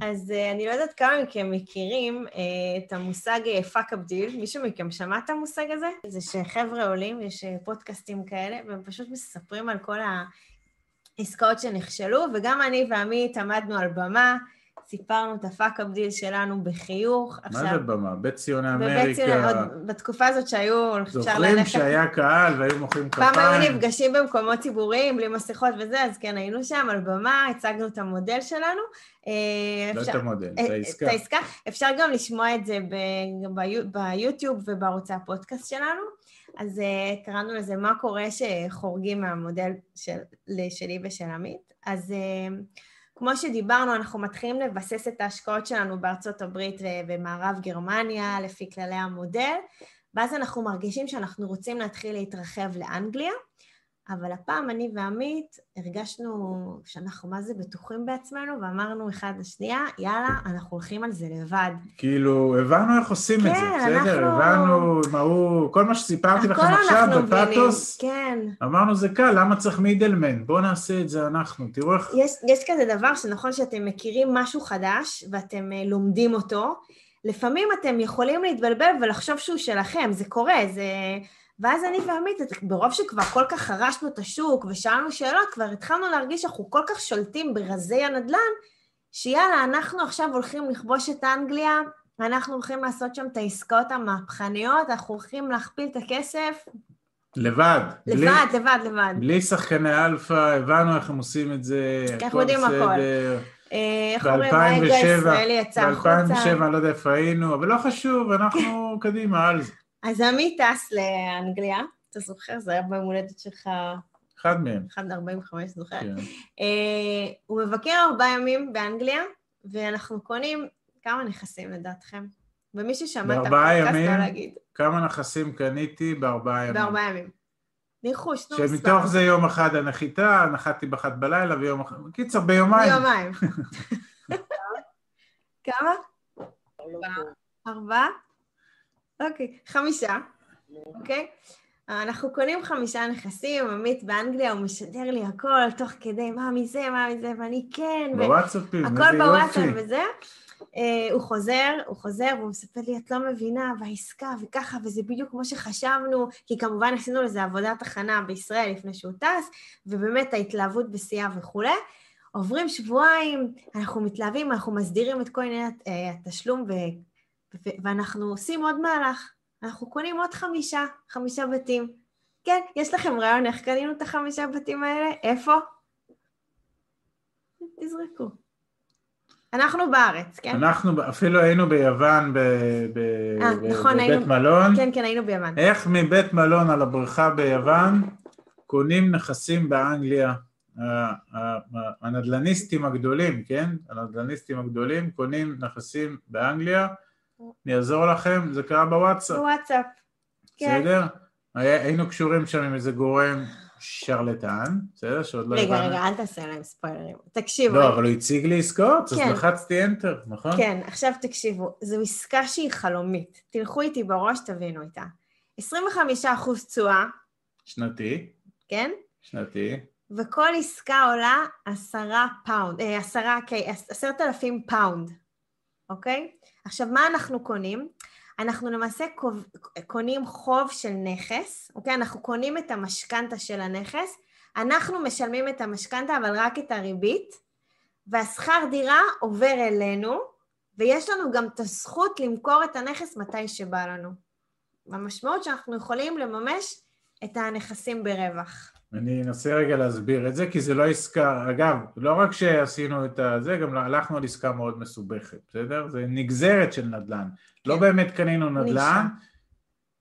אז אה, אני לא יודעת כמה מכם מכירים אה, את המושג fuck up deal. מישהו מכם שמע את המושג הזה? זה שחבר'ה עולים, יש פודקאסטים כאלה, והם פשוט מספרים על כל העסקאות שנכשלו, וגם אני ועמית עמדנו על במה, סיפרנו את הפאק-אפ דיל שלנו בחיוך. מה עכשיו, זה במה? בית ציוני אמריקה. בבית ציוני, עוד בתקופה הזאת שהיו... זוכרים שהיה קהל והיו מוחאים כפיים. פעם היו נפגשים במקומות ציבוריים בלי מסכות וזה, אז כן, היינו שם על במה, הצגנו את המודל שלנו. אה, לא אפשר, את המודל, את אה, העסקה. את העסקה. אפשר גם לשמוע את זה ביוטיוב ובערוצי הפודקאסט שלנו. אז uh, קראנו לזה מה קורה שחורגים מהמודל של, שלי ושל עמית. אז כמו שדיברנו, אנחנו מתחילים לבסס את ההשקעות שלנו בארצות הברית ובמערב גרמניה, לפי כללי המודל, ואז אנחנו מרגישים שאנחנו רוצים להתחיל להתרחב לאנגליה, אבל הפעם אני ועמית הרגשנו שאנחנו מה זה בטוחים בעצמנו, ואמרנו אחד לשנייה, יאללה, אנחנו הולכים על זה לבד. כאילו, הבנו איך עושים כן, את זה, כן, בסדר? אנחנו... הבנו מה הוא, כל מה שסיפרתי לכם עכשיו בפאטוס, כן. אמרנו זה קל, למה צריך מידלמן? בואו נעשה את זה אנחנו, תראו איך... יש, יש כזה דבר שנכון שאתם מכירים משהו חדש ואתם uh, לומדים אותו, לפעמים אתם יכולים להתבלבל ולחשוב שהוא שלכם, זה קורה, זה... ואז אני ועמית, ברוב שכבר כל כך חרשנו את השוק ושאלנו שאלות, כבר התחלנו להרגיש שאנחנו כל כך שולטים ברזי הנדל"ן, שיאללה, אנחנו עכשיו הולכים לכבוש את אנגליה, אנחנו הולכים לעשות שם את העסקאות המהפכניות, אנחנו הולכים להכפיל את הכסף. לבד. לבד, בלי, לבד, לבד. בלי שחקני אלפא, הבנו איך הם עושים את זה, הכל. אה, איך אומרים, האגו הישראלי יצא החוצה. ב-2007, אני לא יודע איפה היינו, אבל לא חשוב, אנחנו קדימה על זה. אז עמית טס לאנגליה, אתה זוכר? זה היה ביום הולדת שלך... אחד מהם. אחד מ-45, זוכר? כן. Uh, הוא מבקר ארבעה ימים באנגליה, ואנחנו קונים כמה נכסים לדעתכם? ומי ששמע את הפודקאסט לא להגיד. כמה נכסים קניתי בארבעה ימים? בארבעה ימים. ניחוש, נו מספר. שמתוך זה יום אחד הנחיתה, נחתתי באחת בלילה ויום אחד... קיצר, ביומיים. ביומיים. כמה? ארבעה? אוקיי, חמישה, אוקיי? אנחנו קונים חמישה נכסים, עמית באנגליה, הוא משדר לי הכל, תוך כדי מה מזה, מה מזה, ואני כן, בוואטסאפים, הכל בוואטסאפ וזה. Uh, הוא חוזר, הוא חוזר, והוא מספר לי, את לא מבינה, והעסקה, וככה, וזה בדיוק כמו שחשבנו, כי כמובן עשינו לזה עבודת הכנה בישראל לפני שהוא טס, ובאמת ההתלהבות בשיאה וכולי. עוברים שבועיים, אנחנו מתלהבים, אנחנו מסדירים את כל עניין uh, התשלום ואנחנו עושים עוד מהלך, אנחנו קונים עוד חמישה, חמישה בתים. כן, יש לכם רעיון איך קנינו את החמישה בתים האלה? איפה? תזרקו. אנחנו בארץ, כן? אנחנו אפילו היינו ביוון ב, ב, 아, ב, נכון, בבית היינו, מלון. כן, כן, היינו ביוון. איך מבית מלון על הבריכה ביוון קונים נכסים באנגליה? הנדלניסטים הגדולים, כן? הנדלניסטים הגדולים קונים נכסים באנגליה אני אעזור לכם, זה קרה בוואטסאפ. בוואטסאפ, כן. בסדר? היינו קשורים שם עם איזה גורם שרלטן, בסדר? שעוד לא הבנו. רגע, רגע, אל תעשה להם ספוילרים. תקשיבו. לא, אבל הוא הציג לי עסקאות, אז כן. לחצתי enter, נכון? כן, עכשיו תקשיבו, זו עסקה שהיא חלומית. תלכו איתי בראש, תבינו איתה. 25 אחוז תשואה. שנתי. כן? שנתי. וכל עסקה עולה עשרה פאונד, אה, עשרה, עשרת אלפים פאונד, אוקיי? עכשיו, מה אנחנו קונים? אנחנו למעשה קונים חוב של נכס, אוקיי? אנחנו קונים את המשכנתה של הנכס, אנחנו משלמים את המשכנתה, אבל רק את הריבית, והשכר דירה עובר אלינו, ויש לנו גם את הזכות למכור את הנכס מתי שבא לנו. המשמעות שאנחנו יכולים לממש את הנכסים ברווח. אני אנסה רגע להסביר את זה, כי זה לא עסקה, אגב, לא רק שעשינו את זה, גם הלכנו על עסקה מאוד מסובכת, בסדר? זה נגזרת של נדל"ן. לא כן. לא באמת קנינו נדל"ן,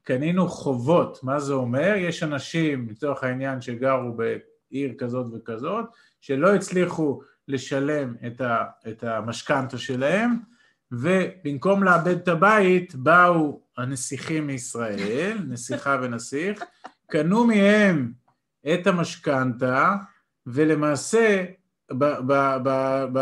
קנינו חובות. מה זה אומר? יש אנשים, לצורך העניין, שגרו בעיר כזאת וכזאת, שלא הצליחו לשלם את, ה, את המשכנתה שלהם, ובמקום לאבד את הבית, באו הנסיכים מישראל, נסיכה ונסיך, קנו מהם את המשכנתה, ולמעשה ב, ב, ב, ב,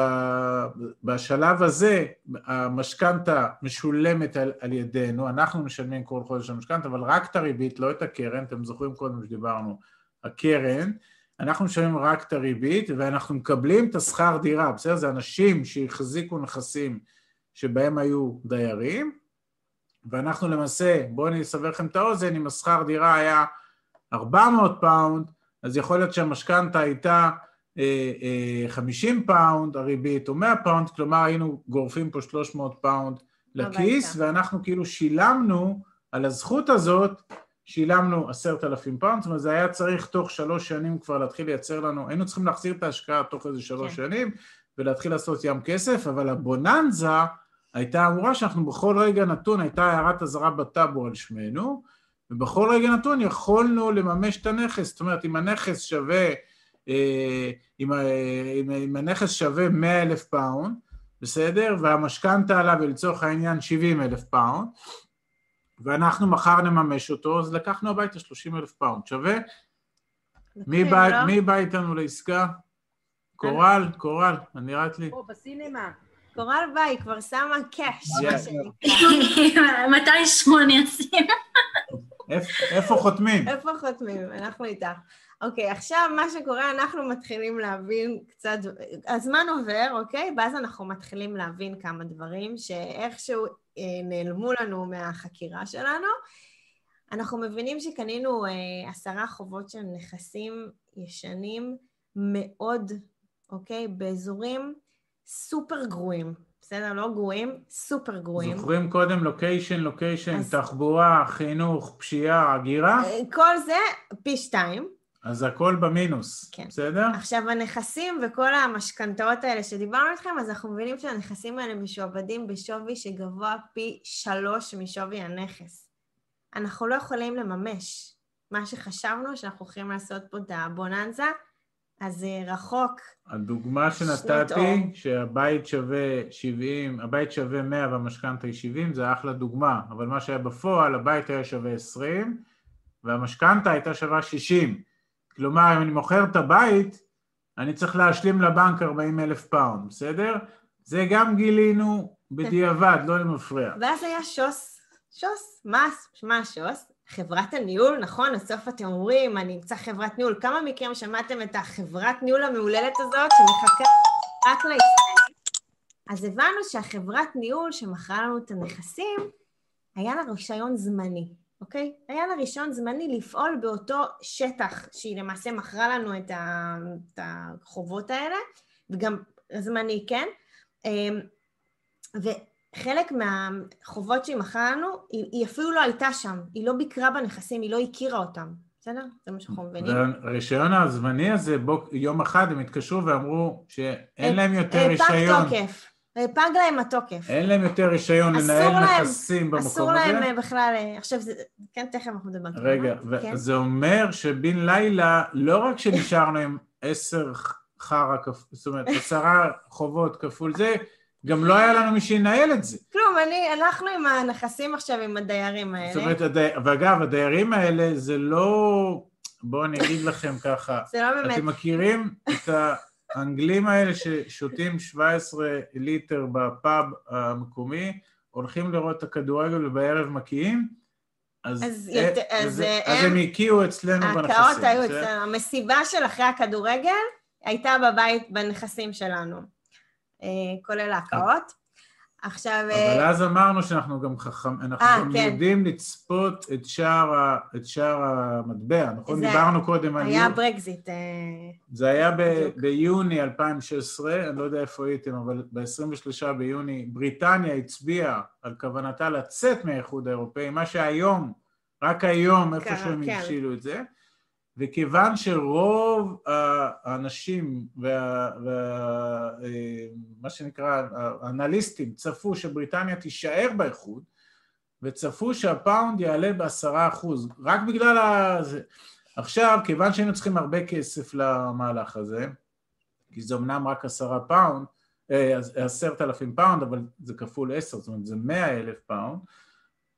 בשלב הזה המשכנתה משולמת על, על ידינו, אנחנו משלמים כל חודש המשכנתה, אבל רק את הריבית, לא את הקרן, אתם זוכרים קודם שדיברנו, הקרן, אנחנו משלמים רק את הריבית ואנחנו מקבלים את השכר דירה, בסדר? זה אנשים שהחזיקו נכסים שבהם היו דיירים, ואנחנו למעשה, בואו אני אסבר לכם את האוזן, אם השכר דירה היה 400 פאונד, אז יכול להיות שהמשכנתה הייתה אה, אה, 50 פאונד הריבית, או 100 פאונד, כלומר היינו גורפים פה 300 פאונד לכיס, ואנחנו כאילו שילמנו על הזכות הזאת, שילמנו עשרת אלפים פאונד, זאת אומרת זה היה צריך תוך שלוש שנים כבר להתחיל לייצר לנו, היינו צריכים להחזיר את ההשקעה תוך איזה שלוש כן. שנים ולהתחיל לעשות ים כסף, אבל הבוננזה הייתה אמורה שאנחנו בכל רגע נתון, הייתה הערת אזהרה בטאבו על שמנו, ובכל רגע נתון יכולנו לממש את הנכס, זאת אומרת אם הנכס שווה, אה, אם, אם, אם הנכס שווה 100 אלף פאונד, בסדר? והמשכנתה עליו לצורך העניין 70 אלף פאונד, ואנחנו מחר נממש אותו, אז לקחנו הביתה 30 אלף פאונד, שווה? מי בא, לא? מי בא איתנו לעסקה? קורל, קורל, אני נראית לי. פה, בסינמה. קורל היא כבר שמה קאש, מה שנקרא. מתי שמונה עושים? איפה חותמים? איפה חותמים? אנחנו איתך. אוקיי, עכשיו מה שקורה, אנחנו מתחילים להבין קצת, הזמן עובר, אוקיי? ואז אנחנו מתחילים להבין כמה דברים שאיכשהו אה, נעלמו לנו מהחקירה שלנו. אנחנו מבינים שקנינו אה, עשרה חובות של נכסים ישנים מאוד, אוקיי? באזורים סופר גרועים. בסדר? לא גרועים, סופר גרועים. זוכרים קודם לוקיישן, לוקיישן, אז... תחבורה, חינוך, פשיעה, הגירה? אה, כל זה פי שתיים. אז הכל במינוס, כן. בסדר? עכשיו הנכסים וכל המשכנתאות האלה שדיברנו איתכם, אז אנחנו מבינים שהנכסים האלה משועבדים בשווי שגבוה פי שלוש משווי הנכס. אנחנו לא יכולים לממש מה שחשבנו שאנחנו יכולים לעשות פה את הבוננזה, אז זה רחוק. הדוגמה שנתתי, שהבית שווה 70, הבית שווה 100 והמשכנתה היא 70, זה אחלה דוגמה, אבל מה שהיה בפועל, הבית היה שווה 20 והמשכנתה הייתה שווה 60. כלומר, אם אני מוכר את הבית, אני צריך להשלים לבנק 40 אלף פאונד, בסדר? זה גם גילינו בדיעבד, לא למפריע. ואז היה שוס, שוס, מה, מה השוס? חברת הניהול, נכון? בסוף אתם אומרים, אני אמצא חברת ניהול. כמה מכם שמעתם את החברת ניהול המהוללת הזאת שמחכה רק לישראל? אז הבנו שהחברת ניהול שמכרה לנו את הנכסים, היה לה רישיון זמני. אוקיי? היה לה רישיון זמני לפעול באותו שטח שהיא למעשה מכרה לנו את, ה, את החובות האלה, וגם זמני, כן? אמ, וחלק מהחובות שהיא מכרה לנו, היא, היא אפילו לא הייתה שם, היא לא ביקרה בנכסים, היא לא הכירה אותם. בסדר? זה מה שאנחנו מבינים. והרישיון הזמני הזה, בו, יום אחד הם התקשרו ואמרו שאין להם יותר רישיון. פג תוקף. פג להם התוקף. אין להם יותר רישיון לנהל נכסים במקום הזה? אסור להם אה, בכלל, אה, עכשיו, זה, כן, תכף אנחנו נדבר. רגע, כן? זה אומר שבן לילה, לא רק שנשארנו עם עשר חרא, זאת אומרת, עשרה חובות כפול זה, גם לא היה לנו מי שינהל את זה. כלום, אני, הלכנו עם הנכסים עכשיו, עם הדיירים האלה. זאת אומרת, הדי... ואגב, הדיירים האלה זה לא... בואו אני אגיד לכם ככה. זה לא באמת. אתם מכירים את. האנגלים האלה ששותים 17 ליטר בפאב המקומי, הולכים לראות את הכדורגל ובערב מקיאים, אז, אז, אה, ית, אז, אז, הם, אז הם הקיאו אצלנו בנכסים. ההקאות היו אצלנו. המסיבה של אחרי הכדורגל הייתה בבית בנכסים שלנו, אה, כולל ההקאות. עכשיו... אבל אה, אז אמרנו שאנחנו גם חכם, אנחנו 아, אה, גם כן. יודעים לצפות את שער, ה, את שער המטבע, נכון? זה דיברנו קודם על... היה ברקזיט. אה, זה היה ב, ביוני 2016, אני לא יודע איפה הייתם, אבל ב-23 ביוני בריטניה הצביעה על כוונתה לצאת מהאיחוד האירופאי, מה שהיום, רק היום, איפה שהם כן. הבשילו את זה. וכיוון שרוב האנשים וה, וה, אה, שנקרא האנליסטים צפו שבריטניה תישאר באיחוד וצפו שהפאונד יעלה בעשרה אחוז רק בגלל ה... עכשיו כיוון שהיינו צריכים הרבה כסף למהלך הזה כי זה אמנם רק עשרה פאונד אה, עשרת אלפים פאונד אבל זה כפול עשר זאת אומרת זה מאה אלף פאונד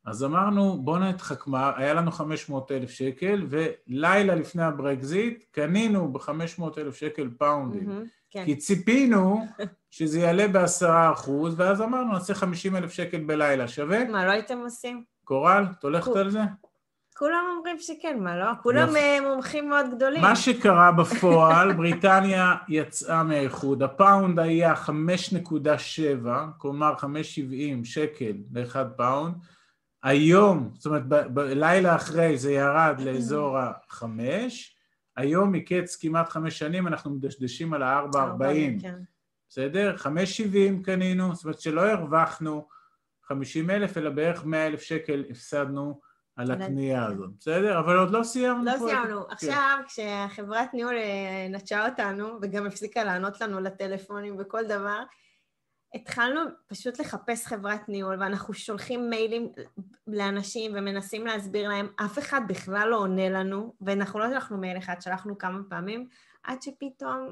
אז אמרנו בוא נתחכמה, היה לנו 500 אלף שקל ולילה לפני הברקזיט קנינו ב-500 אלף שקל פאונדים mm-hmm, כן. כי ציפינו שזה יעלה בעשרה אחוז ואז אמרנו נעשה 50 אלף שקל בלילה, שווה? מה לא הייתם עושים? קורל, את הולכת על זה? כולם אומרים שכן, מה לא? כולם יופי. אה, מומחים מאוד גדולים. מה שקרה בפועל, בריטניה יצאה מהאיחוד, הפאונד היה 5.7, כלומר 5.70 שקל לאחד פאונד, היום, זאת אומרת בלילה אחרי זה ירד לאזור החמש, היום מקץ כמעט חמש שנים אנחנו מדשדשים על ה-4.40, כן. בסדר? 5.70 קנינו, זאת אומרת שלא הרווחנו 50 אלף, אלא בערך 100 אלף שקל הפסדנו על הקנייה הזאת, בסדר? אבל עוד לא סיימנו. לא סיימנו. כן. עכשיו, כשהחברת ניהול אה, נטשה אותנו, וגם הפסיקה לענות לנו לטלפונים וכל דבר, התחלנו פשוט לחפש חברת ניהול, ואנחנו שולחים מיילים לאנשים ומנסים להסביר להם, אף אחד בכלל לא עונה לנו, ואנחנו לא שלחנו מייל אחד, שלחנו כמה פעמים, עד שפתאום...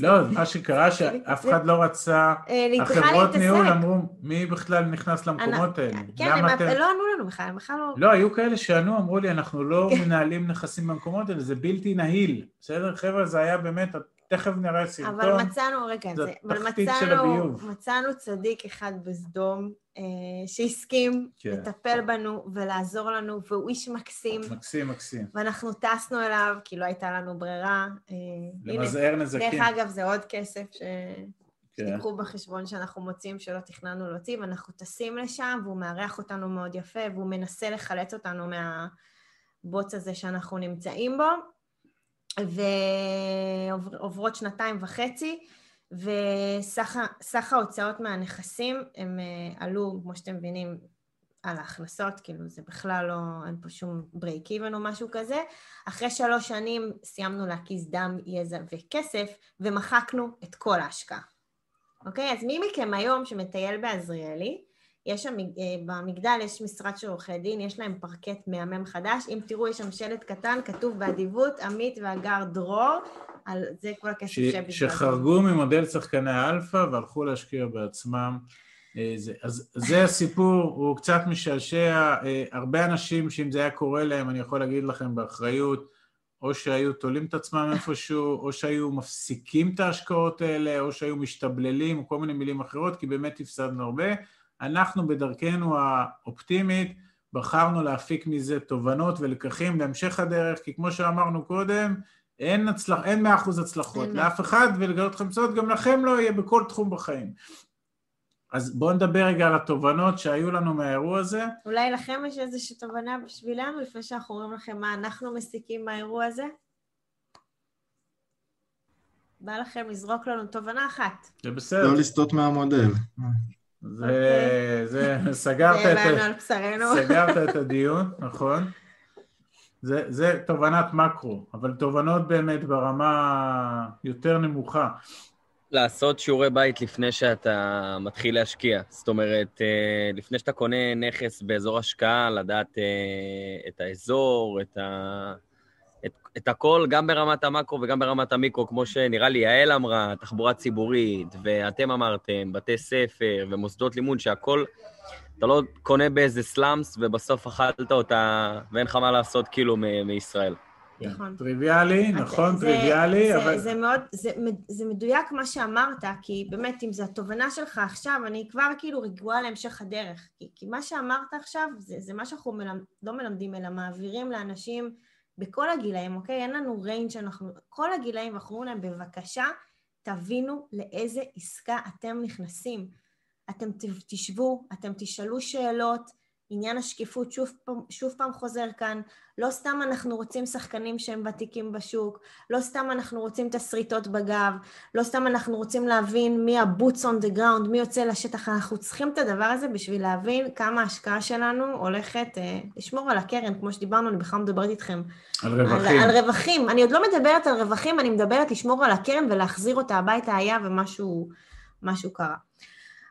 לא, מה שקרה שאף אחד לא רצה, אה, החברות. ניהול אמרו, מי בכלל נכנס למקומות האלה? כן, הם. לא ענו לנו בכלל, הם בכלל לא... לא, היו כאלה שענו, אמרו לי, אנחנו לא כן. מנהלים נכסים במקומות האלה, זה בלתי נהיל. בסדר, חבר'ה, זה היה באמת, תכף נראה סרטון. אבל מצאנו, רגע, זה זה, אבל התחתית של מצאנו, הביוב. מצאנו צדיק אחד בסדום אה, שהסכים כן. לטפל בנו ולעזור לנו, והוא איש מקסים, מקסים, מקסים. ואנחנו טסנו אליו, כי לא הייתה לנו ברירה. אה, למזער נזקים. דרך אגב, זה עוד כסף ש... כן. שתיקחו בחשבון שאנחנו מוצאים שלא תכננו להוציא, ואנחנו טסים לשם, והוא מארח אותנו מאוד יפה, והוא מנסה לחלץ אותנו מהבוץ הזה שאנחנו נמצאים בו, ועוברות שנתיים וחצי, וסך ההוצאות מהנכסים הם אה, עלו, כמו שאתם מבינים, על ההכנסות, כאילו זה בכלל לא, אין פה שום break even או משהו כזה. אחרי שלוש שנים סיימנו להקיז דם, יזע וכסף, ומחקנו את כל ההשקעה. אוקיי? אז מי מכם היום שמטייל בעזריאלי, יש שם, אה, במגדל יש משרד של עורכי דין, יש להם פרקט מהמם חדש. אם תראו, יש שם שלט קטן, כתוב באדיבות, עמית והגר דרור, על זה כל הכסף ש- שבזבזנו. שחרגו ממודל שחקני האלפא והלכו להשקיע בעצמם. אה, זה, אז זה הסיפור, הוא קצת משעשע. אה, הרבה אנשים שאם זה היה קורה להם, אני יכול להגיד לכם באחריות, או שהיו תולים את עצמם איפשהו, או שהיו מפסיקים את ההשקעות האלה, או שהיו משתבללים, או כל מיני מילים אחרות, כי באמת הפסדנו הרבה. אנחנו בדרכנו האופטימית בחרנו להפיק מזה תובנות ולקחים להמשך הדרך, כי כמו שאמרנו קודם, אין, הצלח, אין 100% הצלחות אין לאף אחד, ולגלות לכם סוד, גם לכם לא יהיה בכל תחום בחיים. אז בואו נדבר רגע על התובנות שהיו לנו מהאירוע הזה. אולי לכם יש איזושהי תובנה בשבילנו, לפני שאנחנו אומרים לכם מה אנחנו מסיקים מהאירוע הזה? בא לכם לזרוק לנו תובנה אחת. זה בסדר, לא לסטות מהמודל. זה, זה, סגרת זה את, על בשרנו. סגרת את הדיון, נכון? זה, זה תובנת מקרו, אבל תובנות באמת ברמה יותר נמוכה. לעשות שיעורי בית לפני שאתה מתחיל להשקיע. זאת אומרת, אה, לפני שאתה קונה נכס באזור השקעה, לדעת אה, את האזור, את, ה... את, את הכל, גם ברמת המקרו וגם ברמת המיקרו, כמו שנראה לי יעל אמרה, תחבורה ציבורית, ואתם אמרתם, בתי ספר ומוסדות לימוד, שהכל, אתה לא קונה באיזה slums ובסוף אכלת אותה ואין לך מה לעשות כאילו מ- מישראל. נכון. טריוויאלי, נכון, זה- טריוויאלי, אבל... זה מאוד, זה, זה מדויק מה שאמרת, כי באמת, אם זו התובנה שלך עכשיו, אני כבר כאילו רגועה להמשך הדרך. כי, כי מה שאמרת עכשיו, זה, זה מה שאנחנו מלמד, לא מלמדים, אלא מעבירים לאנשים בכל הגילאים, אוקיי? אין לנו range שאנחנו... כל הגילאים, אנחנו אומרים להם, בבקשה, תבינו לאיזה עסקה אתם נכנסים. אתם תשבו, אתם תשאלו שאלות, עניין השקיפות שוב פעם, שוב פעם חוזר כאן, לא סתם אנחנו רוצים שחקנים שהם ותיקים בשוק, לא סתם אנחנו רוצים תסריטות בגב, לא סתם אנחנו רוצים להבין מי ה-boots on the ground, מי יוצא לשטח, אנחנו צריכים את הדבר הזה בשביל להבין כמה ההשקעה שלנו הולכת אה, לשמור על הקרן, כמו שדיברנו, אני בכלל מדברת איתכם על על, רווחים. על רווחים. אני עוד לא מדברת על רווחים, אני מדברת לשמור על הקרן ולהחזיר אותה הביתה היה ומשהו משהו קרה.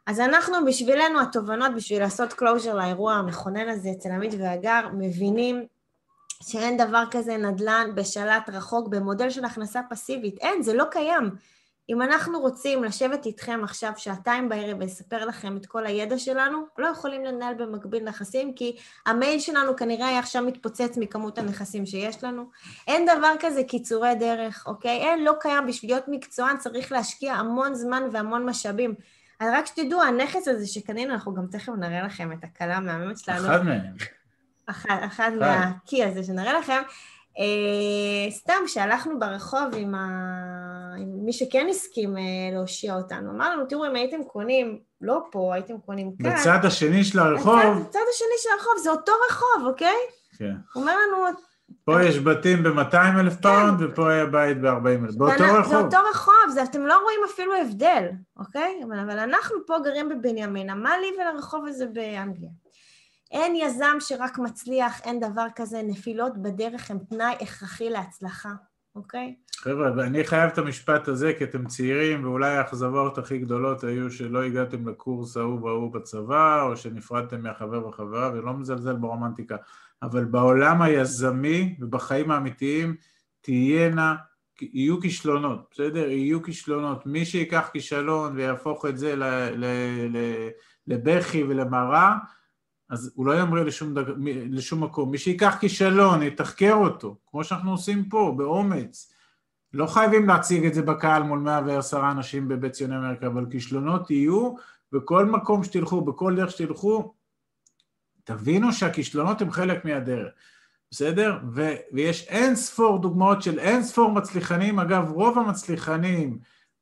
אז אנחנו, בשבילנו, התובנות, בשביל לעשות closure לאירוע המכונן הזה אצל עמית והגר, מבינים שאין דבר כזה נדל"ן בשלט רחוק במודל של הכנסה פסיבית. אין, זה לא קיים. אם אנחנו רוצים לשבת איתכם עכשיו שעתיים בערב ולספר לכם את כל הידע שלנו, לא יכולים לנהל במקביל נכסים, כי המייל שלנו כנראה היה עכשיו מתפוצץ מכמות הנכסים שיש לנו. אין דבר כזה קיצורי דרך, אוקיי? אין, לא קיים. בשביל להיות מקצוען צריך להשקיע המון זמן והמון משאבים. אז רק שתדעו, הנכס הזה שקנינו, אנחנו גם תכף נראה לכם את הכלה המהממת שלנו. אחד מהם. אחד, אחד מהקי הזה שנראה לכם. אה, סתם, כשהלכנו ברחוב עם, ה... עם מי שכן הסכים אה, להושיע אותנו, אמר לנו, תראו, אם הייתם קונים, לא פה, הייתם קונים כאן. בצד השני של הרחוב. בצד, בצד השני של הרחוב, זה אותו רחוב, אוקיי? כן. הוא אומר לנו, פה יש בתים ב-200 אלף פאונד, ופה היה בית ב-40 אלף. באותו ואנ- רחוב. זה אותו רחוב, זה, אתם לא רואים אפילו הבדל, אוקיי? אבל, אבל אנחנו פה גרים בבנימינה, מה לי ולרחוב הזה באנגליה? אין יזם שרק מצליח, אין דבר כזה, נפילות בדרך הם תנאי הכרחי להצלחה, אוקיי? חבר'ה, ואני חייב את המשפט הזה, כי אתם צעירים, ואולי האכזבות הכי גדולות היו שלא הגעתם לקורס ההוא וההוא בצבא, או שנפרדתם מהחבר וחברה, ולא מזלזל ברומנטיקה. אבל בעולם היזמי ובחיים האמיתיים תהיינה, יהיו כישלונות, בסדר? יהיו כישלונות. מי שיקח כישלון ויהפוך את זה ל, ל, ל, לבכי ולמראה, אז הוא לא ימריא לשום, דג... לשום מקום. מי שיקח כישלון, יתחקר אותו, כמו שאנחנו עושים פה, באומץ. לא חייבים להציג את זה בקהל מול 110 אנשים בבית ציוני אמריקה, אבל כישלונות יהיו, בכל מקום שתלכו, בכל דרך שתלכו, תבינו שהכישלונות הם חלק מהדרך, בסדר? ו- ויש אין ספור דוגמאות של אין ספור מצליחנים, אגב, רוב המצליחנים,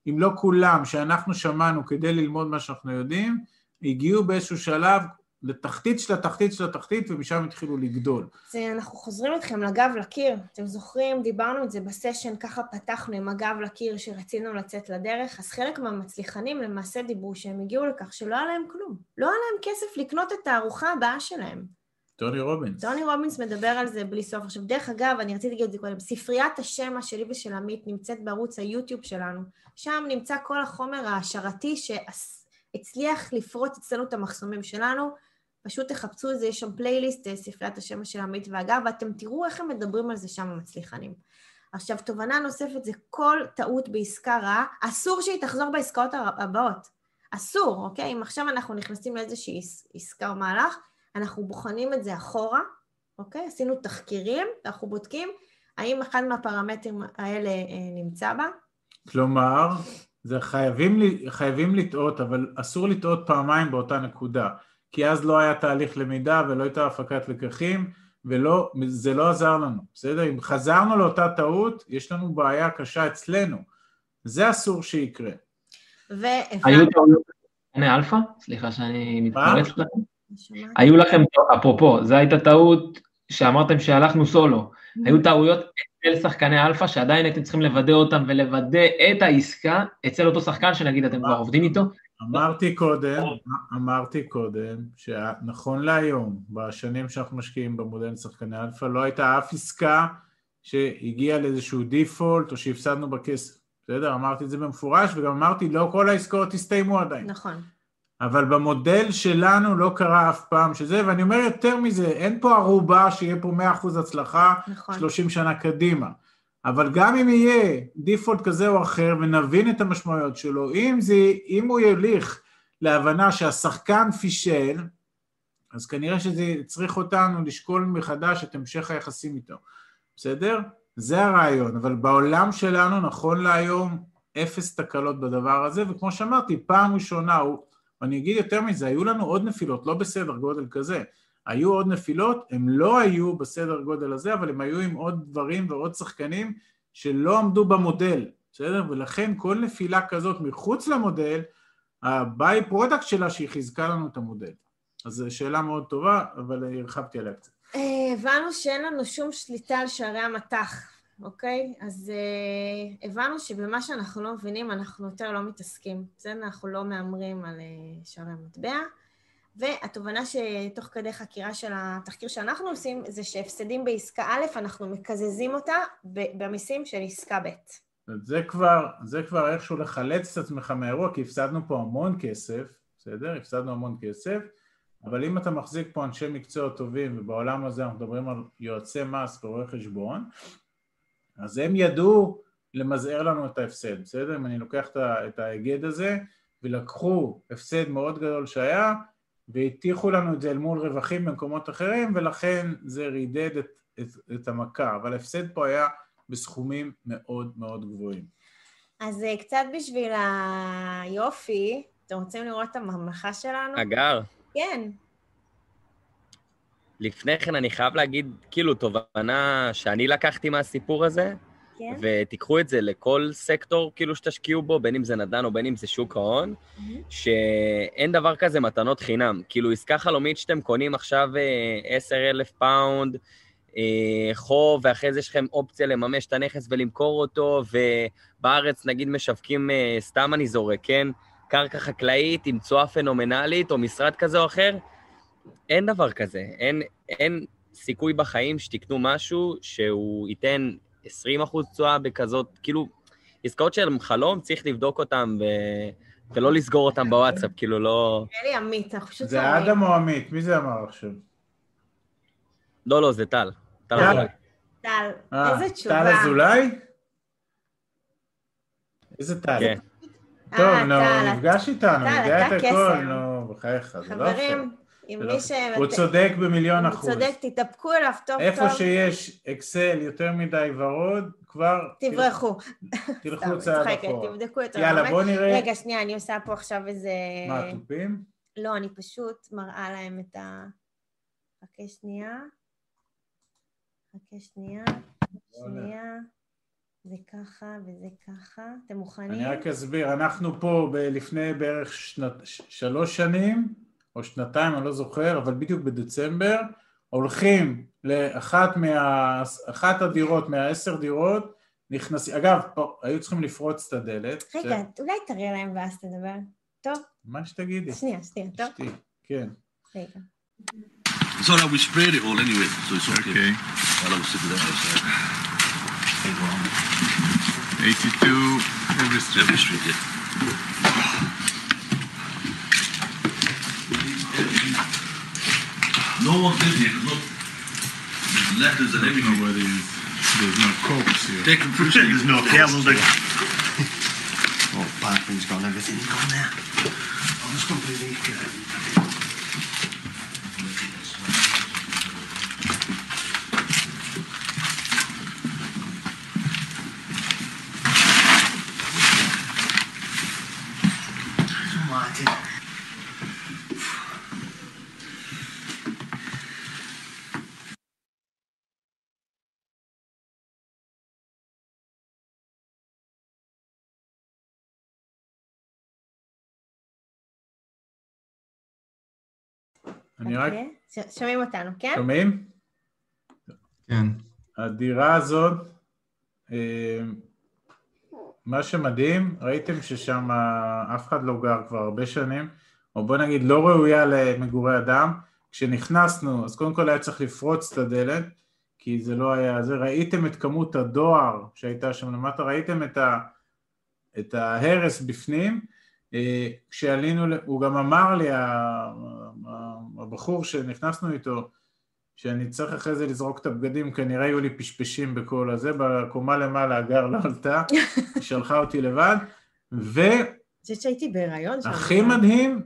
אם לא כולם, שאנחנו שמענו כדי ללמוד מה שאנחנו יודעים, הגיעו באיזשהו שלב לתחתית של התחתית של התחתית, ומשם התחילו לגדול. זה, אנחנו חוזרים אתכם לגב לקיר. אתם זוכרים, דיברנו את זה בסשן, ככה פתחנו עם הגב לקיר שרצינו לצאת לדרך, אז חלק מהמצליחנים למעשה דיברו שהם הגיעו לכך שלא היה להם כלום. לא היה להם כסף לקנות את הארוחה הבאה שלהם. טוני רובינס. טוני רובינס מדבר על זה בלי סוף. עכשיו, דרך אגב, אני רציתי להגיד את זה קודם, ספריית השמע שלי ושל עמית נמצאת בערוץ היוטיוב שלנו. שם נמצא כל החומר ההשערתי שהצליח לפרוץ אצלנו את המחסומים שלנו. פשוט תחפשו את זה, יש שם פלייליסט, אה, ספריית השמע של עמית ואגב, ואתם תראו איך הם מדברים על זה שם המצליחנים. עכשיו, תובנה נוספת זה כל טעות בעסקה רעה, אסור שהיא תחזור בעסקאות הבאות. אסור, אוקיי? אם עכשיו אנחנו נכנסים לאיזושהי עסקה או מהלך, אנחנו בוחנים את זה אחורה, אוקיי? עשינו תחקירים, ואנחנו בודקים האם אחד מהפרמטרים האלה אה, נמצא בה. כלומר, זה חייבים, חייבים לטעות, אבל אסור לטעות פעמיים באותה נקודה. כי אז לא היה תהליך למידה ולא הייתה הפקת לקחים, וזה לא עזר לנו, בסדר? אם חזרנו לאותה טעות, יש לנו בעיה קשה אצלנו. זה אסור שיקרה. היו טעויות בשחקני אלפא? סליחה שאני מתפרץ לכם. היו לכם, אפרופו, זו הייתה טעות שאמרתם שהלכנו סולו. היו טעויות אצל שחקני אלפא שעדיין הייתם צריכים לוודא אותם ולוודא את העסקה אצל אותו שחקן שנגיד אתם כבר עובדים איתו. אמרתי קודם, אמרתי קודם, שנכון להיום, בשנים שאנחנו משקיעים במודל שחקני אלפא, לא הייתה אף עסקה שהגיעה לאיזשהו דיפולט או שהפסדנו בכסף. בסדר? אמרתי את זה במפורש, וגם אמרתי, לא כל העסקאות הסתיימו עדיין. נכון. אבל במודל שלנו לא קרה אף פעם שזה, ואני אומר יותר מזה, אין פה ערובה שיהיה פה 100% הצלחה נכון. 30 שנה קדימה. אבל גם אם יהיה דיפולט כזה או אחר ונבין את המשמעויות שלו, אם, זה, אם הוא יוליך להבנה שהשחקן פישל, אז כנראה שזה יצריך אותנו לשקול מחדש את המשך היחסים איתו, בסדר? זה הרעיון, אבל בעולם שלנו נכון להיום אפס תקלות בדבר הזה, וכמו שאמרתי, פעם ראשונה, ואני אגיד יותר מזה, היו לנו עוד נפילות, לא בסדר גודל כזה, היו עוד נפילות, הם לא היו בסדר גודל הזה, אבל הם היו עם עוד דברים ועוד שחקנים שלא עמדו במודל, בסדר? ולכן כל נפילה כזאת מחוץ למודל, ה by-product שלה שהיא חיזקה לנו את המודל. אז זו שאלה מאוד טובה, אבל הרחבתי עליה קצת. הבנו שאין לנו שום שליטה על שערי המט"ח, אוקיי? אז uh, הבנו שבמה שאנחנו לא מבינים, אנחנו יותר לא מתעסקים. בסדר? אנחנו לא מהמרים על uh, שערי המטבע. והתובנה שתוך כדי חקירה של התחקיר שאנחנו עושים, זה שהפסדים בעסקה א', אנחנו מקזזים אותה במיסים של עסקה ב'. זה כבר, זה כבר איכשהו לחלץ את עצמך מהאירוע, כי הפסדנו פה המון כסף, בסדר? הפסדנו המון כסף, אבל אם אתה מחזיק פה אנשי מקצוע טובים, ובעולם הזה אנחנו מדברים על יועצי מס ורואי חשבון, אז הם ידעו למזער לנו את ההפסד, בסדר? אם אני לוקח את ההיגד הזה, ולקחו הפסד מאוד גדול שהיה, והטיחו לנו את זה אל מול רווחים במקומות אחרים, ולכן זה רידד את, את, את המכה, אבל ההפסד פה היה בסכומים מאוד מאוד גבוהים. אז קצת בשביל היופי, אתם רוצים לראות את הממלכה שלנו? אגר. כן. לפני כן אני חייב להגיד, כאילו, תובנה שאני לקחתי מהסיפור הזה, כן? ותיקחו את זה לכל סקטור כאילו שתשקיעו בו, בין אם זה נדל"ן או בין אם זה שוק ההון, שאין דבר כזה מתנות חינם. כאילו, עסקה חלומית שאתם קונים עכשיו 10,000 פאונד, אה, חוב, ואחרי זה יש לכם אופציה לממש את הנכס ולמכור אותו, ובארץ נגיד משווקים, אה, סתם אני זורק, כן? קרקע חקלאית עם תשואה פנומנלית, או משרד כזה או אחר, אין דבר כזה. אין, אין סיכוי בחיים שתקנו משהו שהוא ייתן 20 אחוז תשואה בכזאת, כאילו, עסקאות של חלום, צריך לבדוק אותן ו... ולא לסגור אותן בוואטסאפ, כאילו לא... אלי עמית, אנחנו פשוט זה אדם או עמית? מי זה אמר עכשיו? לא, לא, זה טל. טל. אזולאי. טל, אה, איזה תשובה. טל אזולאי? איזה טל? כן. טוב, אה, נו, טל, הוא נפגש איתנו, יודע את הכל. נו, בחייך, זה לא עכשיו. חברים, עם זה מי ש... הוא צודק במיליון הוא אחוז. צודק, תתאפקו אליו טוב איפה טוב, שיש אקסל יותר מדי ורוד, כבר תברחו. תלכו צעד אחורה. תבדקו את יאללה, העומק. בוא נראה. רגע, שנייה, אני עושה פה עכשיו איזה... מה, תופים? לא, אני פשוט מראה להם את ה... חכה שנייה. חכה שנייה. שנייה. זה ככה וזה ככה. אתם מוכנים? אני רק אסביר, אנחנו פה לפני בערך שנת, שלוש שנים, או שנתיים, אני לא זוכר, אבל בדיוק בדצמבר, הולכים לאחת מה, אחת הדירות, מהעשר דירות, נכנסים, אגב, פה, היו צריכים לפרוץ את הדלת. רגע, ש- אולי תראה להם ואז תדבר. טוב? מה שתגידי. שנייה, שנייה, טוב? אשתי, כן. רגע. All right, we sprayed it all anyway, so it's okay. Okay. While I was sitting outside. 82 every street. Every street, yeah. No one lives here, look. There's letters and everything. Nobody's, there's no corpse here. Take them through, there's no cables there. Oh, bathroom's gone, everything's gone there. I'm just going to leave here. אני רק... אוקיי. ש- שומעים אותנו, כן? שומעים? כן. הדירה הזאת, אה, מה שמדהים, ראיתם ששם אף אחד לא גר כבר הרבה שנים, או בוא נגיד לא ראויה למגורי אדם. כשנכנסנו, אז קודם כל היה צריך לפרוץ את הדלת, כי זה לא היה זה. ראיתם את כמות הדואר שהייתה שם למטה, ראיתם את, ה, את ההרס בפנים. אה, כשעלינו, הוא גם אמר לי, הבחור שנכנסנו איתו, שאני צריך אחרי זה לזרוק את הבגדים, כנראה יהיו לי פשפשים בכל הזה, בקומה למעלה הגר לא עלתה, היא שלחה אותי לבד, והכי אני חושבת שהייתי בהיריון שם. מדהים,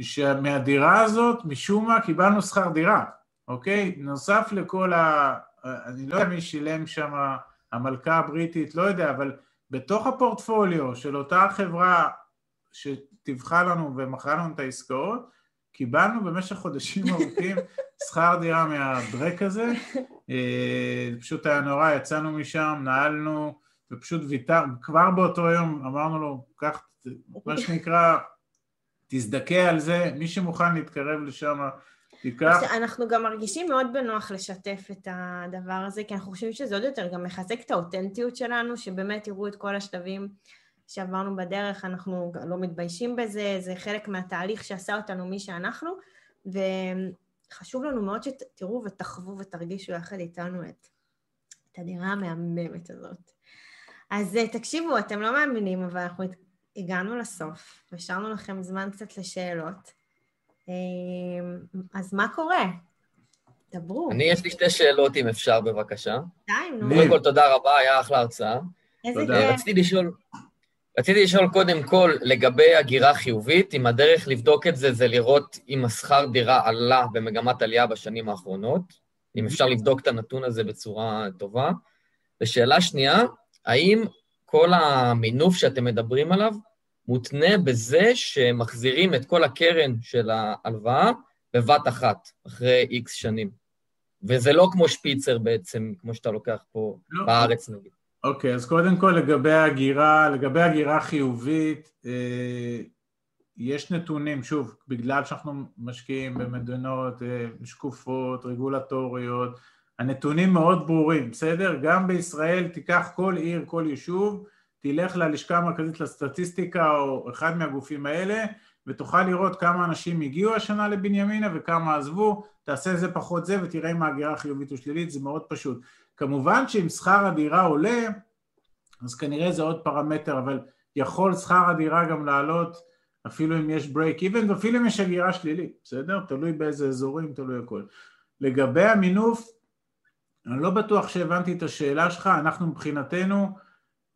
שמהדירה הזאת, משום מה קיבלנו שכר דירה, אוקיי? נוסף לכל ה... אני לא יודע מי שילם שם, המלכה הבריטית, לא יודע, אבל בתוך הפורטפוליו של אותה חברה שטיווחה לנו ומכרה לנו את העסקאות, קיבלנו במשך חודשים ארוכים שכר דירה מהברק הזה, אה, זה פשוט היה נורא, יצאנו משם, נעלנו, ופשוט ויתר, כבר באותו יום אמרנו לו, קח, מה שנקרא, תזדכה על זה, מי שמוכן להתקרב לשם, תיקח. אנחנו גם מרגישים מאוד בנוח לשתף את הדבר הזה, כי אנחנו חושבים שזה עוד יותר גם מחזק את האותנטיות שלנו, שבאמת יראו את כל השלבים שעברנו בדרך, אנחנו לא מתביישים בזה, זה חלק מהתהליך שעשה אותנו מי שאנחנו, וחשוב לנו מאוד שתראו ותחוו ותרגישו יחד איתנו את, את הדירה המהממת הזאת. אז אה, תקשיבו, אתם לא מאמינים, אבל אנחנו הגענו לסוף, והשארנו לכם זמן קצת לשאלות. אה, אז מה קורה? דברו. אני, יש לי שתי שאלות, אם אפשר, בבקשה. די, נו. קודם כל, תודה רבה, היה אחלה הרצאה. איזה. אה, כיף. רציתי לשאול, רציתי לשאול קודם כל לגבי הגירה חיובית, אם הדרך לבדוק את זה זה לראות אם השכר דירה עלה במגמת עלייה בשנים האחרונות, אם אפשר לבדוק את הנתון הזה בצורה טובה. ושאלה שנייה, האם כל המינוף שאתם מדברים עליו מותנה בזה שמחזירים את כל הקרן של ההלוואה בבת אחת, אחרי איקס שנים. וזה לא כמו שפיצר בעצם, כמו שאתה לוקח פה לא. בארץ נגיד. אוקיי, אז קודם כל לגבי הגירה, לגבי הגירה חיובית, אה, יש נתונים, שוב, בגלל שאנחנו משקיעים במדינות אה, שקופות, רגולטוריות, הנתונים מאוד ברורים, בסדר? גם בישראל תיקח כל עיר, כל יישוב, תלך ללשכה המרכזית לסטטיסטיקה או אחד מהגופים האלה ותוכל לראות כמה אנשים הגיעו השנה לבנימינה וכמה עזבו, תעשה זה פחות זה ותראה אם ההגירה חיובית או שלילית, זה מאוד פשוט. כמובן שאם שכר הדירה עולה, אז כנראה זה עוד פרמטר, אבל יכול שכר הדירה גם לעלות אפילו אם יש break even ואפילו אם יש הגירה שלילית, בסדר? תלוי באיזה אזורים, תלוי הכל. לגבי המינוף, אני לא בטוח שהבנתי את השאלה שלך, אנחנו מבחינתנו,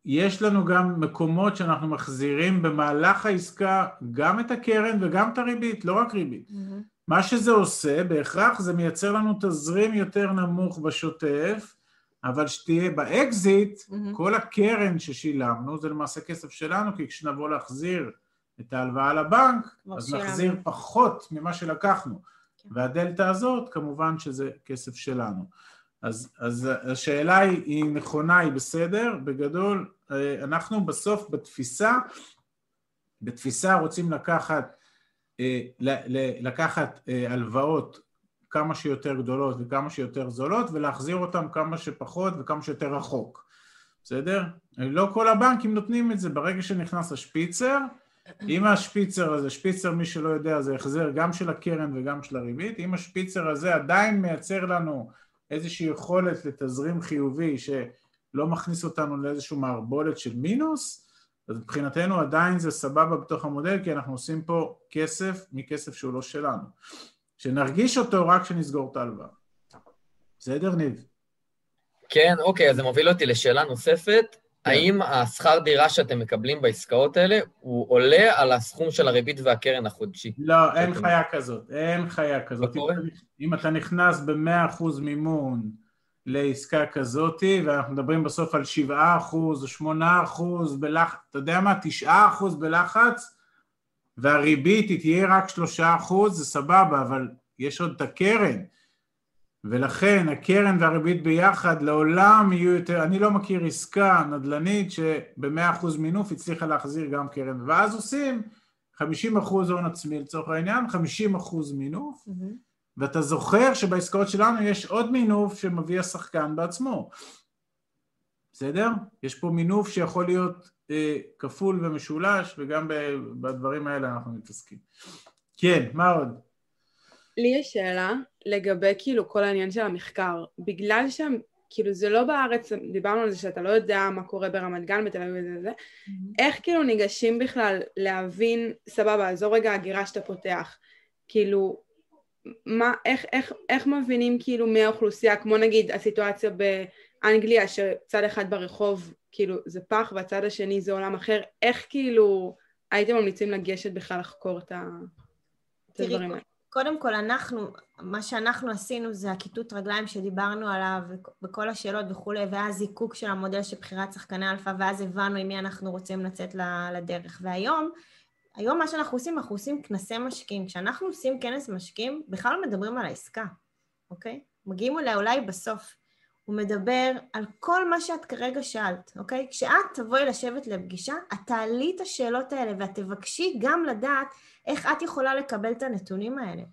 יש לנו גם מקומות שאנחנו מחזירים במהלך העסקה גם את הקרן וגם את הריבית, לא רק ריבית. Mm-hmm. מה שזה עושה, בהכרח זה מייצר לנו תזרים יותר נמוך בשוטף, אבל שתהיה באקזיט, mm-hmm. כל הקרן ששילמנו זה למעשה כסף שלנו, כי כשנבוא להחזיר את ההלוואה לבנק, אז שלנו. נחזיר פחות ממה שלקחנו. כן. והדלתא הזאת, כמובן שזה כסף שלנו. אז, אז השאלה היא, היא נכונה, היא בסדר, בגדול אה, אנחנו בסוף בתפיסה, בתפיסה רוצים לקחת, אה, לקחת אה, הלוואות כמה שיותר גדולות וכמה שיותר זולות ולהחזיר אותן כמה שפחות וכמה שיותר רחוק, בסדר? לא כל הבנקים נותנים את זה, ברגע שנכנס השפיצר, אם השפיצר הזה, שפיצר מי שלא יודע זה החזר גם של הקרן וגם של הריבית, אם השפיצר הזה עדיין מייצר לנו איזושהי יכולת לתזרים חיובי שלא מכניס אותנו לאיזושהי מערבולת של מינוס, אז מבחינתנו עדיין זה סבבה בתוך המודל כי אנחנו עושים פה כסף מכסף שהוא לא שלנו. שנרגיש אותו רק כשנסגור את ההלוואה. בסדר ניב? כן, אוקיי, אז זה מוביל אותי לשאלה נוספת. כן. האם השכר דירה שאתם מקבלים בעסקאות האלה, הוא עולה על הסכום של הריבית והקרן החודשי? לא, אין חיה כזאת, אין חיה כזאת. אם, אם אתה נכנס ב-100% מימון לעסקה כזאת, ואנחנו מדברים בסוף על 7% או 8% בלחץ, אתה יודע מה, 9% בלחץ, והריבית היא תהיה רק 3%, זה סבבה, אבל יש עוד את הקרן. ולכן הקרן והריבית ביחד לעולם יהיו יותר, אני לא מכיר עסקה נדל"נית שבמאה אחוז מינוף הצליחה להחזיר גם קרן, ואז עושים 50 אחוז הון עצמי לצורך העניין, 50 אחוז מינוף, mm-hmm. ואתה זוכר שבעסקאות שלנו יש עוד מינוף שמביא השחקן בעצמו, בסדר? יש פה מינוף שיכול להיות כפול ומשולש, וגם בדברים האלה אנחנו מתעסקים. כן, מה עוד? לי יש שאלה לגבי כאילו כל העניין של המחקר. בגלל שהם, כאילו זה לא בארץ, דיברנו על זה שאתה לא יודע מה קורה ברמת גן, בתל אביב וזה וזה, mm-hmm. איך כאילו ניגשים בכלל להבין, סבבה, עזוב רגע הגירה שאתה פותח, כאילו, מה, איך, איך, איך מבינים כאילו מי האוכלוסייה, כמו נגיד הסיטואציה באנגליה, שצד אחד ברחוב כאילו זה פח והצד השני זה עולם אחר, איך כאילו הייתם ממליצים לגשת בכלל לחקור את הדברים האלה? קודם כל, אנחנו, מה שאנחנו עשינו זה הכיתות רגליים שדיברנו עליו וכל השאלות וכולי, ואז זיקוק של המודל של בחירת שחקני אלפא, ואז הבנו עם מי אנחנו רוצים לצאת לדרך. והיום, היום מה שאנחנו עושים, אנחנו עושים כנסי משקיעים. כשאנחנו עושים כנס משקיעים, בכלל לא מדברים על העסקה, אוקיי? מגיעים אולי אולי בסוף. הוא מדבר על כל מה שאת כרגע שאלת, אוקיי? כשאת תבואי לשבת לפגישה, את תעלי את השאלות האלה ואת תבקשי גם לדעת איך את יכולה לקבל את הנתונים האלה.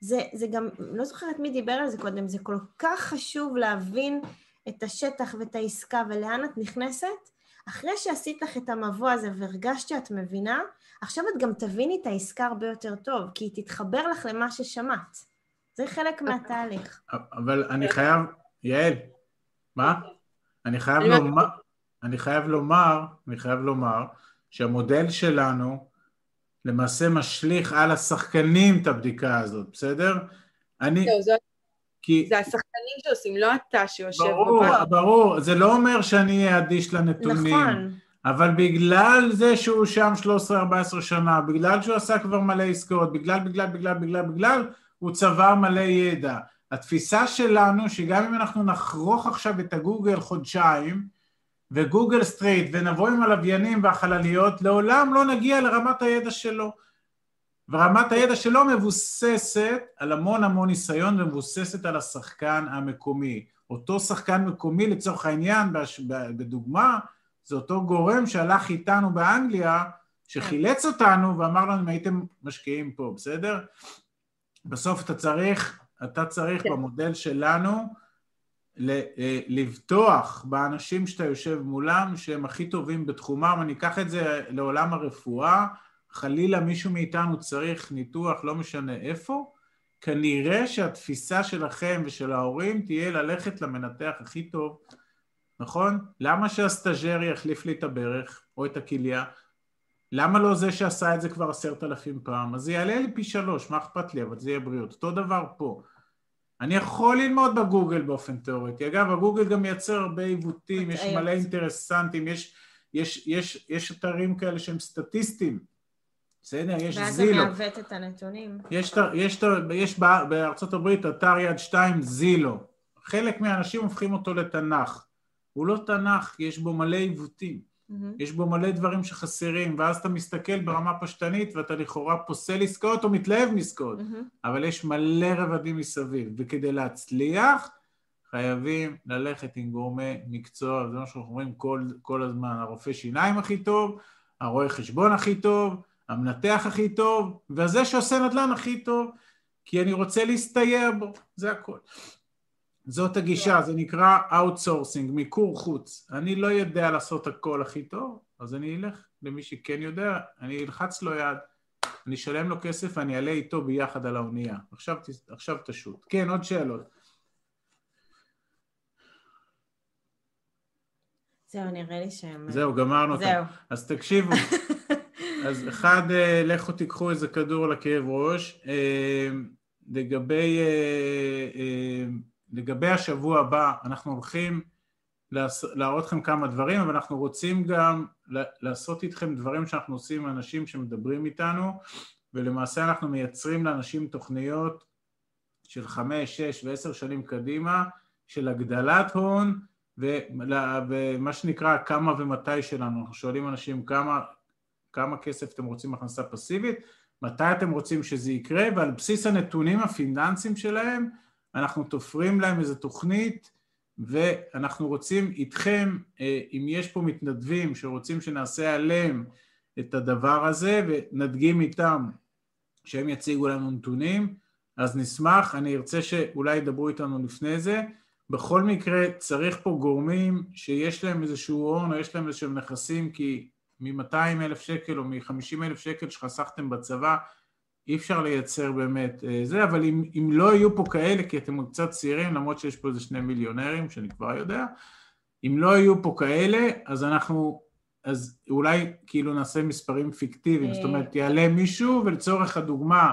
זה, זה גם, לא זוכרת מי דיבר על זה קודם, זה כל כך חשוב להבין את השטח ואת העסקה ולאן את נכנסת. אחרי שעשית לך את המבוא הזה והרגשת שאת מבינה, עכשיו את גם תביני את העסקה הרבה יותר טוב, כי היא תתחבר לך למה ששמעת. זה חלק מהתהליך. אבל אני חייב, יעל, מה? אני חייב לומר, אני חייב לומר, אני חייב לומר שהמודל שלנו למעשה משליך על השחקנים את הבדיקה הזאת, בסדר? אני... כי... זה השחקנים שעושים, לא אתה שיושב ברור, בבית. ברור, זה לא אומר שאני אהיה אדיש לנתונים. נכון. אבל בגלל זה שהוא שם 13-14 שנה, בגלל שהוא עשה כבר מלא עסקאות, בגלל, בגלל, בגלל, בגלל, בגלל, הוא צבר מלא ידע. התפיסה שלנו, שגם אם אנחנו נחרוך עכשיו את הגוגל חודשיים, וגוגל סטריט, ונבוא עם הלוויינים והחלליות, לעולם לא נגיע לרמת הידע שלו. ורמת הידע שלו מבוססת על המון המון ניסיון ומבוססת על השחקן המקומי. אותו שחקן מקומי לצורך העניין, בדוגמה, זה אותו גורם שהלך איתנו באנגליה, שחילץ אותנו ואמר לנו אם הייתם משקיעים פה, בסדר? בסוף אתה צריך, אתה צריך במודל שלנו אה, לבטוח באנשים שאתה יושב מולם, שהם הכי טובים בתחומם, אני אקח את זה לעולם הרפואה, חלילה מישהו מאיתנו צריך ניתוח, לא משנה איפה, כנראה שהתפיסה שלכם ושל ההורים תהיה ללכת למנתח הכי טוב, נכון? למה שהסטאג'ר יחליף לי את הברך או את הכליה? למה לא זה שעשה את זה כבר עשרת אלפים פעם? אז זה יעלה לי פי שלוש, מה אכפת לי? אבל זה יהיה בריאות. אותו דבר פה. אני יכול ללמוד בגוגל באופן תיאורטי. אגב, הגוגל גם מייצר הרבה עיוותים, יש. מלא אינטרסנטים, יש, יש, יש, יש אתרים כאלה שהם סטטיסטיים. בסדר? יש ואז זה זילו. מעוות את הנתונים. יש, יש, יש בא- בארצות הברית אתר יד שתיים זילו. חלק מהאנשים הופכים אותו לתנ"ך. הוא לא תנ"ך, יש בו מלא עיוותים. מהמם. יש בו מלא דברים שחסרים, ואז אתה מסתכל ברמה פשטנית ואתה לכאורה פוסל עסקאות או מתלהב מעסקאות, מהמם. אבל יש מלא רבדים מסביב, וכדי להצליח חייבים ללכת עם גורמי מקצוע, זה מה שאנחנו אומרים כל, כל הזמן, הרופא שיניים הכי טוב, הרואה חשבון הכי טוב, המנתח הכי טוב, וזה שעושה נדל"ן הכי טוב, כי אני רוצה להסתייע בו, זה הכל. זאת הגישה, זה נקרא outsourcing, מיקור חוץ. אני לא יודע לעשות הכל הכי טוב, אז אני אלך למי שכן יודע, אני אלחץ לו יד, אני אשלם לו כסף ואני אעלה איתו ביחד על האונייה. עכשיו, עכשיו תשוט. כן, עוד שאלות. זהו, נראה לי שהם... זהו, גמרנו אותם. זהו. אז תקשיבו. אז אחד, אה, לכו תיקחו איזה כדור לכאב ראש. אה, לגבי, אה, לגבי השבוע הבא, אנחנו הולכים להראות לכם כמה דברים, אבל אנחנו רוצים גם לעשות איתכם דברים שאנחנו עושים עם אנשים שמדברים איתנו, ולמעשה אנחנו מייצרים לאנשים תוכניות של חמש, שש ועשר שנים קדימה, של הגדלת הון, ומה שנקרא כמה ומתי שלנו, אנחנו שואלים אנשים כמה, כמה כסף אתם רוצים הכנסה פסיבית, מתי אתם רוצים שזה יקרה, ועל בסיס הנתונים הפיננסיים שלהם, אנחנו תופרים להם איזו תוכנית, ואנחנו רוצים איתכם, אה, אם יש פה מתנדבים שרוצים שנעשה עליהם את הדבר הזה, ונדגים איתם שהם יציגו לנו נתונים, אז נשמח, אני ארצה שאולי ידברו איתנו לפני זה, בכל מקרה צריך פה גורמים שיש להם איזשהו הון או יש להם איזשהם נכסים כי מ-200 אלף שקל או מ-50 אלף שקל שחסכתם בצבא אי אפשר לייצר באמת אה, זה, אבל אם, אם לא יהיו פה כאלה, כי אתם קצת צעירים, למרות שיש פה איזה שני מיליונרים, שאני כבר יודע, אם לא יהיו פה כאלה, אז אנחנו, אז אולי כאילו נעשה מספרים פיקטיביים, זאת אומרת, יעלה מישהו ולצורך הדוגמה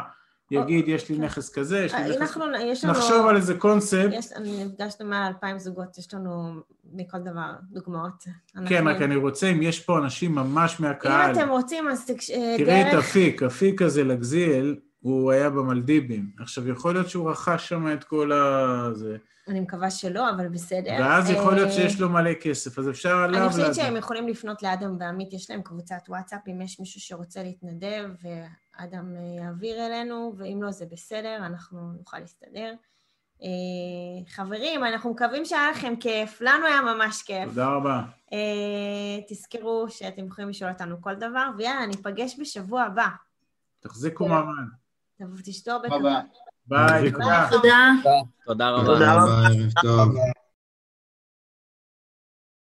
יגיד, יש לי נכס כזה, יש לי נכס... יש לנו... נחשוב על איזה קונספט. אני נפגשנו מעל אלפיים זוגות, יש לנו מכל דבר דוגמאות. כן, רק אני רוצה, אם יש פה אנשים ממש אם מהקהל, אתם רוצים, אז. אה, תראי את דרך... אפיק, אפיק הזה לגזיאל, הוא היה במלדיבים. עכשיו, יכול להיות שהוא רכש שם את כל ה... זה. אני מקווה שלא, אבל בסדר. ואז יכול להיות אה, שיש לו מלא כסף, אז אפשר עליו אני חושבת. שהם יכולים לפנות לאדם ועמית, יש להם קבוצת וואטסאפ, אם יש מישהו שרוצה להתנדב, ואדם אה, יעביר אלינו, ואם לא, זה בסדר, אנחנו נוכל להסתדר. אה, חברים, אנחנו מקווים שהיה לכם כיף, לנו היה ממש כיף. תודה רבה. אה, תזכרו שאתם יכולים לשאול אותנו כל דבר, ויאללה, ניפגש בשבוע הבא. תחזיקו מעמד. תשתו הרבה ביי. כבוד. ביי. תודה. תודה. רבה. תודה רבה.